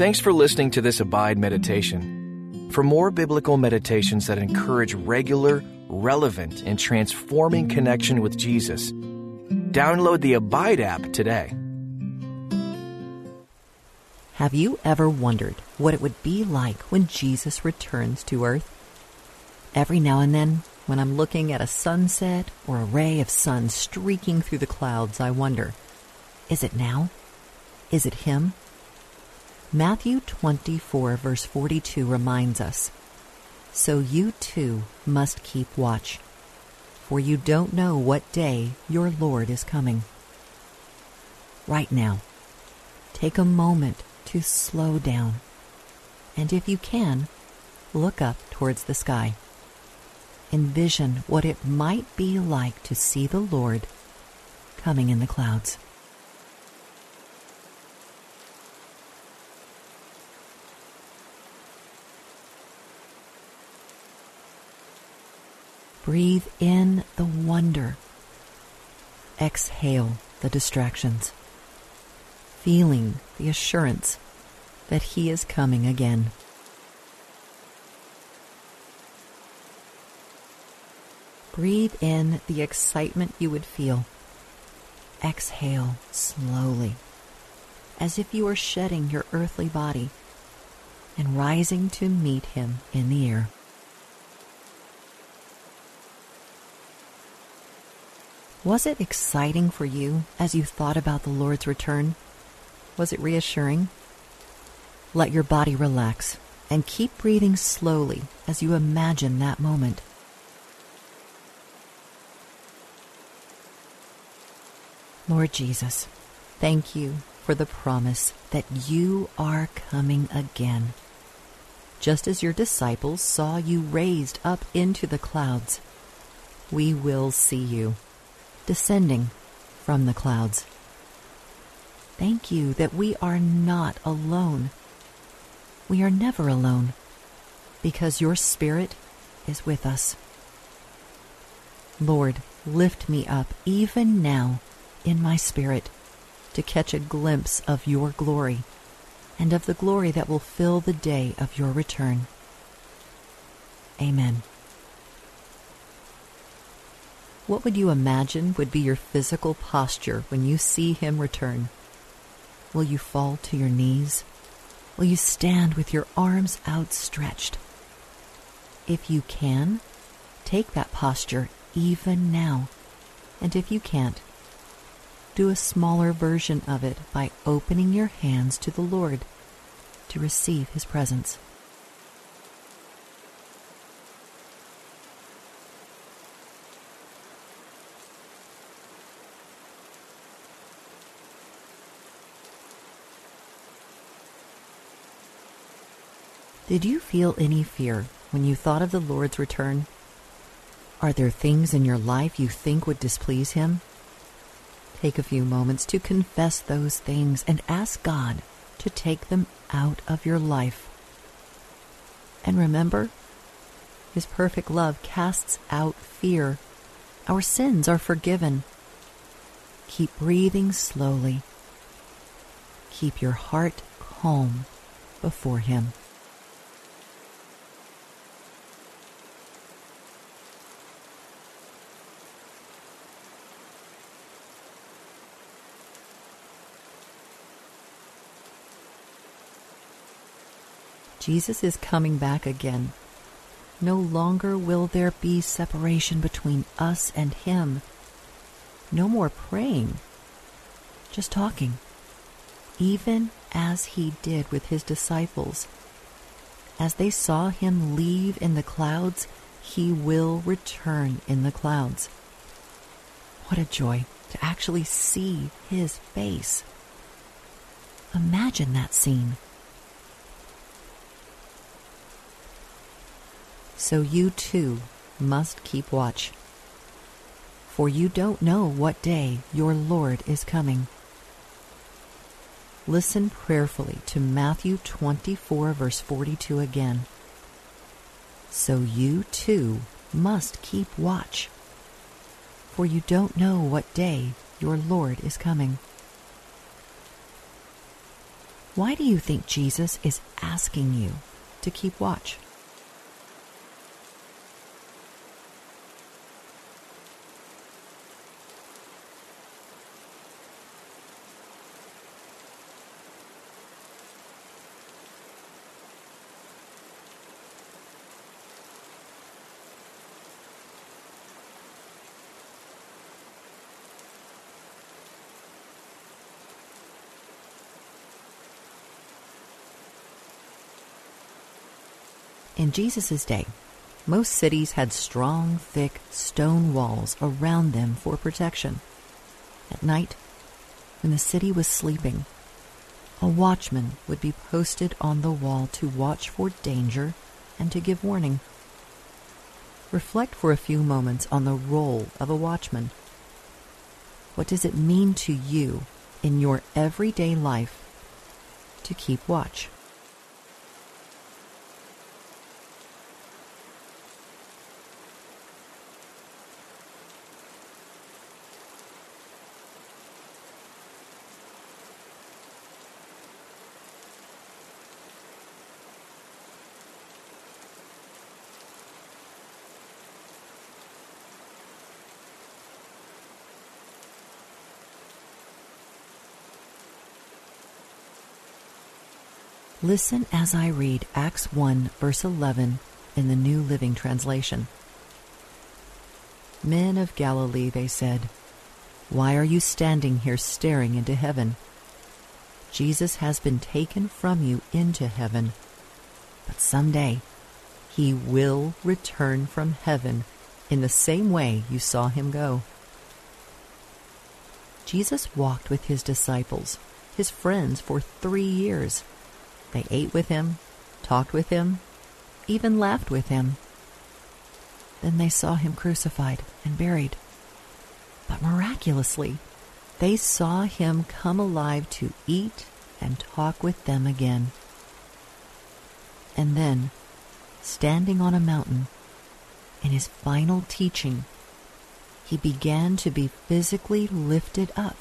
Thanks for listening to this Abide meditation. For more biblical meditations that encourage regular, relevant, and transforming connection with Jesus, download the Abide app today. Have you ever wondered what it would be like when Jesus returns to earth? Every now and then, when I'm looking at a sunset or a ray of sun streaking through the clouds, I wonder, is it now? Is it him? Matthew 24, verse 42 reminds us So you too must keep watch, for you don't know what day your Lord is coming. Right now, take a moment to slow down. And if you can, look up towards the sky. Envision what it might be like to see the Lord coming in the clouds. Breathe in the wonder. Exhale the distractions feeling the assurance that He is coming again. Breathe in the excitement you would feel. Exhale slowly, as if you were shedding your earthly body and rising to meet Him in the air. Was it exciting for you as you thought about the Lord's return? Was it reassuring? Let your body relax and keep breathing slowly as you imagine that moment. Lord Jesus, thank you for the promise that you are coming again. Just as your disciples saw you raised up into the clouds, we will see you descending from the clouds thank you that we are not alone. We are never alone because your Spirit is with us. Lord, lift me up even now in my spirit to catch a glimpse of your glory and of the glory that will fill the day of your return. Amen. What would you imagine would be your physical posture when you see him return? Will you fall to your knees? Will you stand with your arms outstretched? If you can, take that posture even now. And if you can't, do a smaller version of it by opening your hands to the Lord to receive His presence. Did you feel any fear when you thought of the Lord's return? Are there things in your life you think would displease Him? Take a few moments to confess those things and ask God to take them out of your life. And remember, His perfect love casts out fear. Our sins are forgiven. Keep breathing slowly. Keep your heart calm before Him. Jesus is coming back again. No longer will there be separation between us and Him. No more praying, just talking, even as He did with His disciples. As they saw Him leave in the clouds, He will return in the clouds. What a joy to actually see His face. Imagine that scene. So you too must keep watch. For you don't know what day your Lord is coming. Listen prayerfully to Matthew 24, verse 42 again. So you too must keep watch, for you don't know what day your Lord is coming. Why do you think Jesus is asking you to keep watch? In Jesus' day, most cities had strong, thick stone walls around them for protection. At night, when the city was sleeping, a watchman would be posted on the wall to watch for danger and to give warning. Reflect for a few moments on the role of a watchman. What does it mean to you in your everyday life to keep watch? Listen as I read Acts 1, verse 11 in the New Living Translation. Men of Galilee, they said, why are you standing here staring into heaven? Jesus has been taken from you into heaven, but someday he will return from heaven in the same way you saw him go. Jesus walked with his disciples, his friends, for three years. They ate with him, talked with him, even laughed with him. Then they saw him crucified and buried. But miraculously, they saw him come alive to eat and talk with them again. And then, standing on a mountain, in his final teaching, he began to be physically lifted up,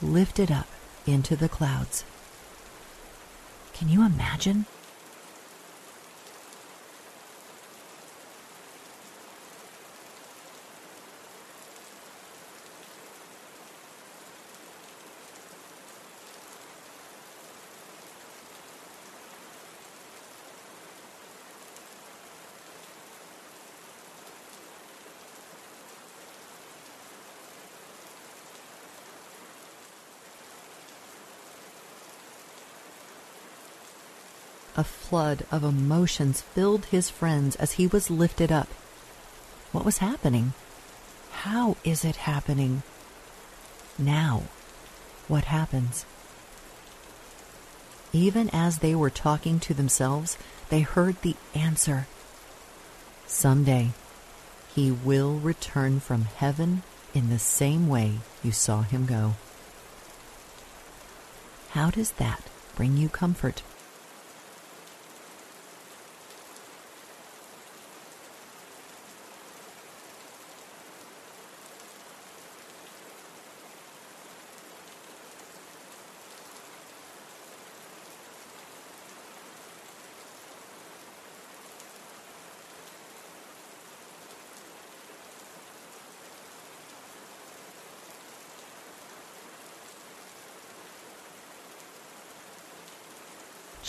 lifted up into the clouds. Can you imagine? A flood of emotions filled his friends as he was lifted up. What was happening? How is it happening? Now, what happens? Even as they were talking to themselves, they heard the answer. Someday, he will return from heaven in the same way you saw him go. How does that bring you comfort?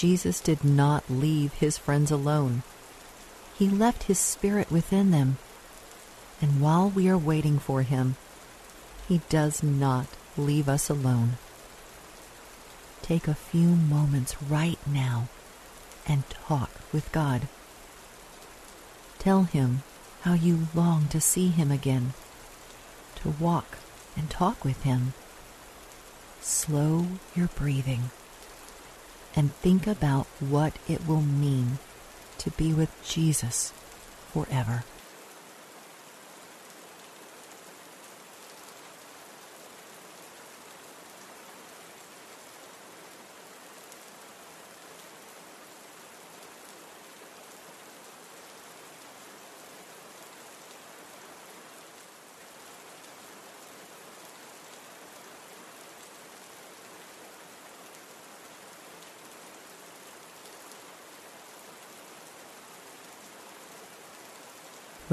Jesus did not leave his friends alone. He left his spirit within them. And while we are waiting for him, he does not leave us alone. Take a few moments right now and talk with God. Tell him how you long to see him again, to walk and talk with him. Slow your breathing and think about what it will mean to be with Jesus forever.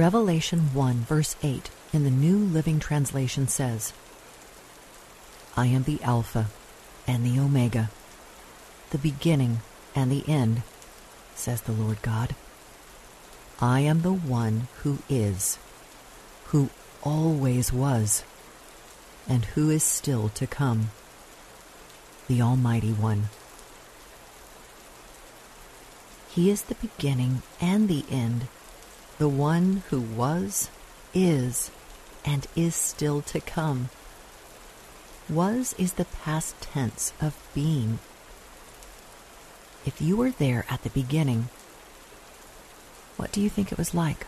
Revelation 1, verse 8 in the New Living Translation says, I am the Alpha and the Omega, the beginning and the end, says the Lord God. I am the one who is, who always was, and who is still to come, the Almighty One. He is the beginning and the end, the one who was, is, and is still to come. Was is the past tense of being. If you were there at the beginning, what do you think it was like?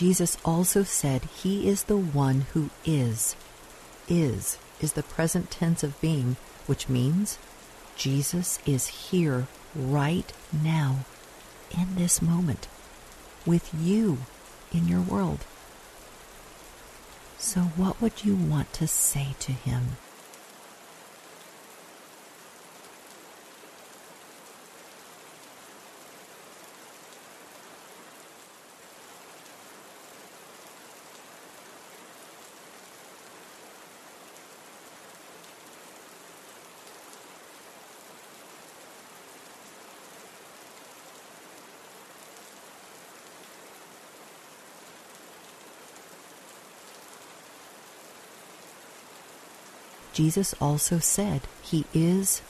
Jesus also said he is the one who is. Is is the present tense of being, which means Jesus is here right now, in this moment, with you in your world. So, what would you want to say to him? Jesus also said he is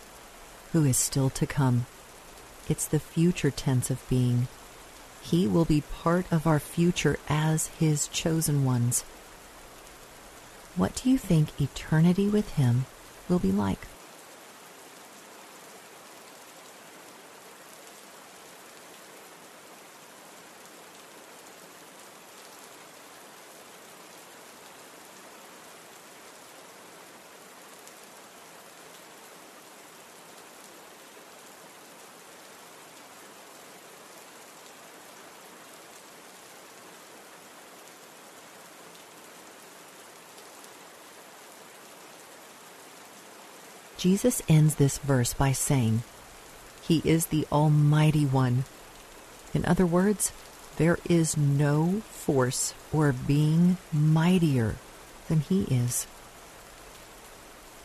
who is still to come. It's the future tense of being. He will be part of our future as his chosen ones. What do you think eternity with him will be like? Jesus ends this verse by saying, He is the Almighty One. In other words, there is no force or being mightier than He is.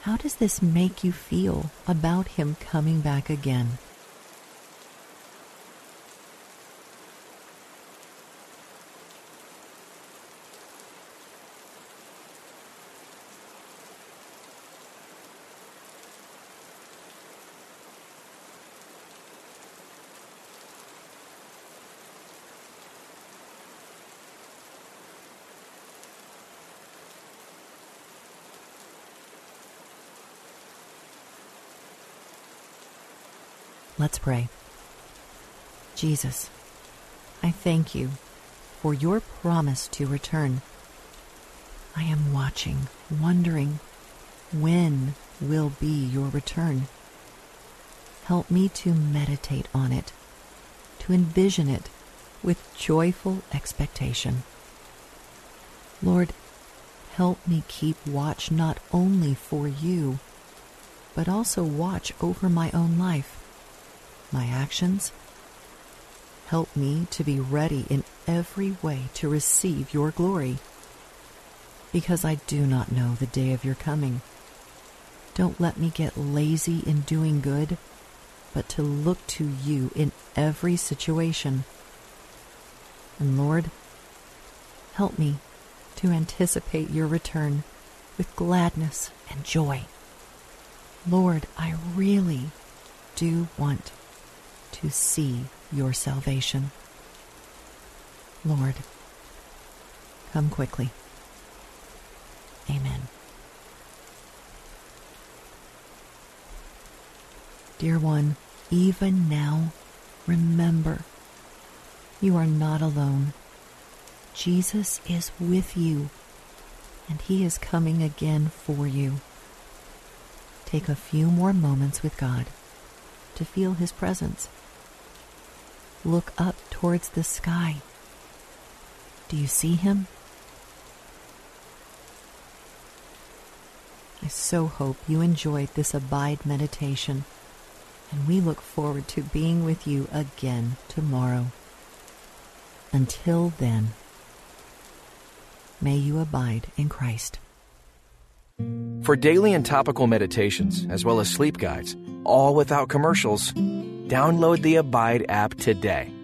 How does this make you feel about Him coming back again? Let's pray. Jesus, I thank you for your promise to return. I am watching, wondering when will be your return. Help me to meditate on it, to envision it with joyful expectation. Lord, help me keep watch not only for you, but also watch over my own life my actions. Help me to be ready in every way to receive your glory, because I do not know the day of your coming. Don't let me get lazy in doing good, but to look to you in every situation. And Lord, help me to anticipate your return with gladness and joy. Lord, I really do want to see your salvation. Lord, come quickly. Amen. Dear one, even now, remember you are not alone. Jesus is with you, and He is coming again for you. Take a few more moments with God to feel His presence. Look up towards the sky. Do you see Him? I so hope you enjoyed this Abide meditation, and we look forward to being with you again tomorrow. Until then, may you abide in Christ. For daily and topical meditations, as well as sleep guides, all without commercials, download the Abide app today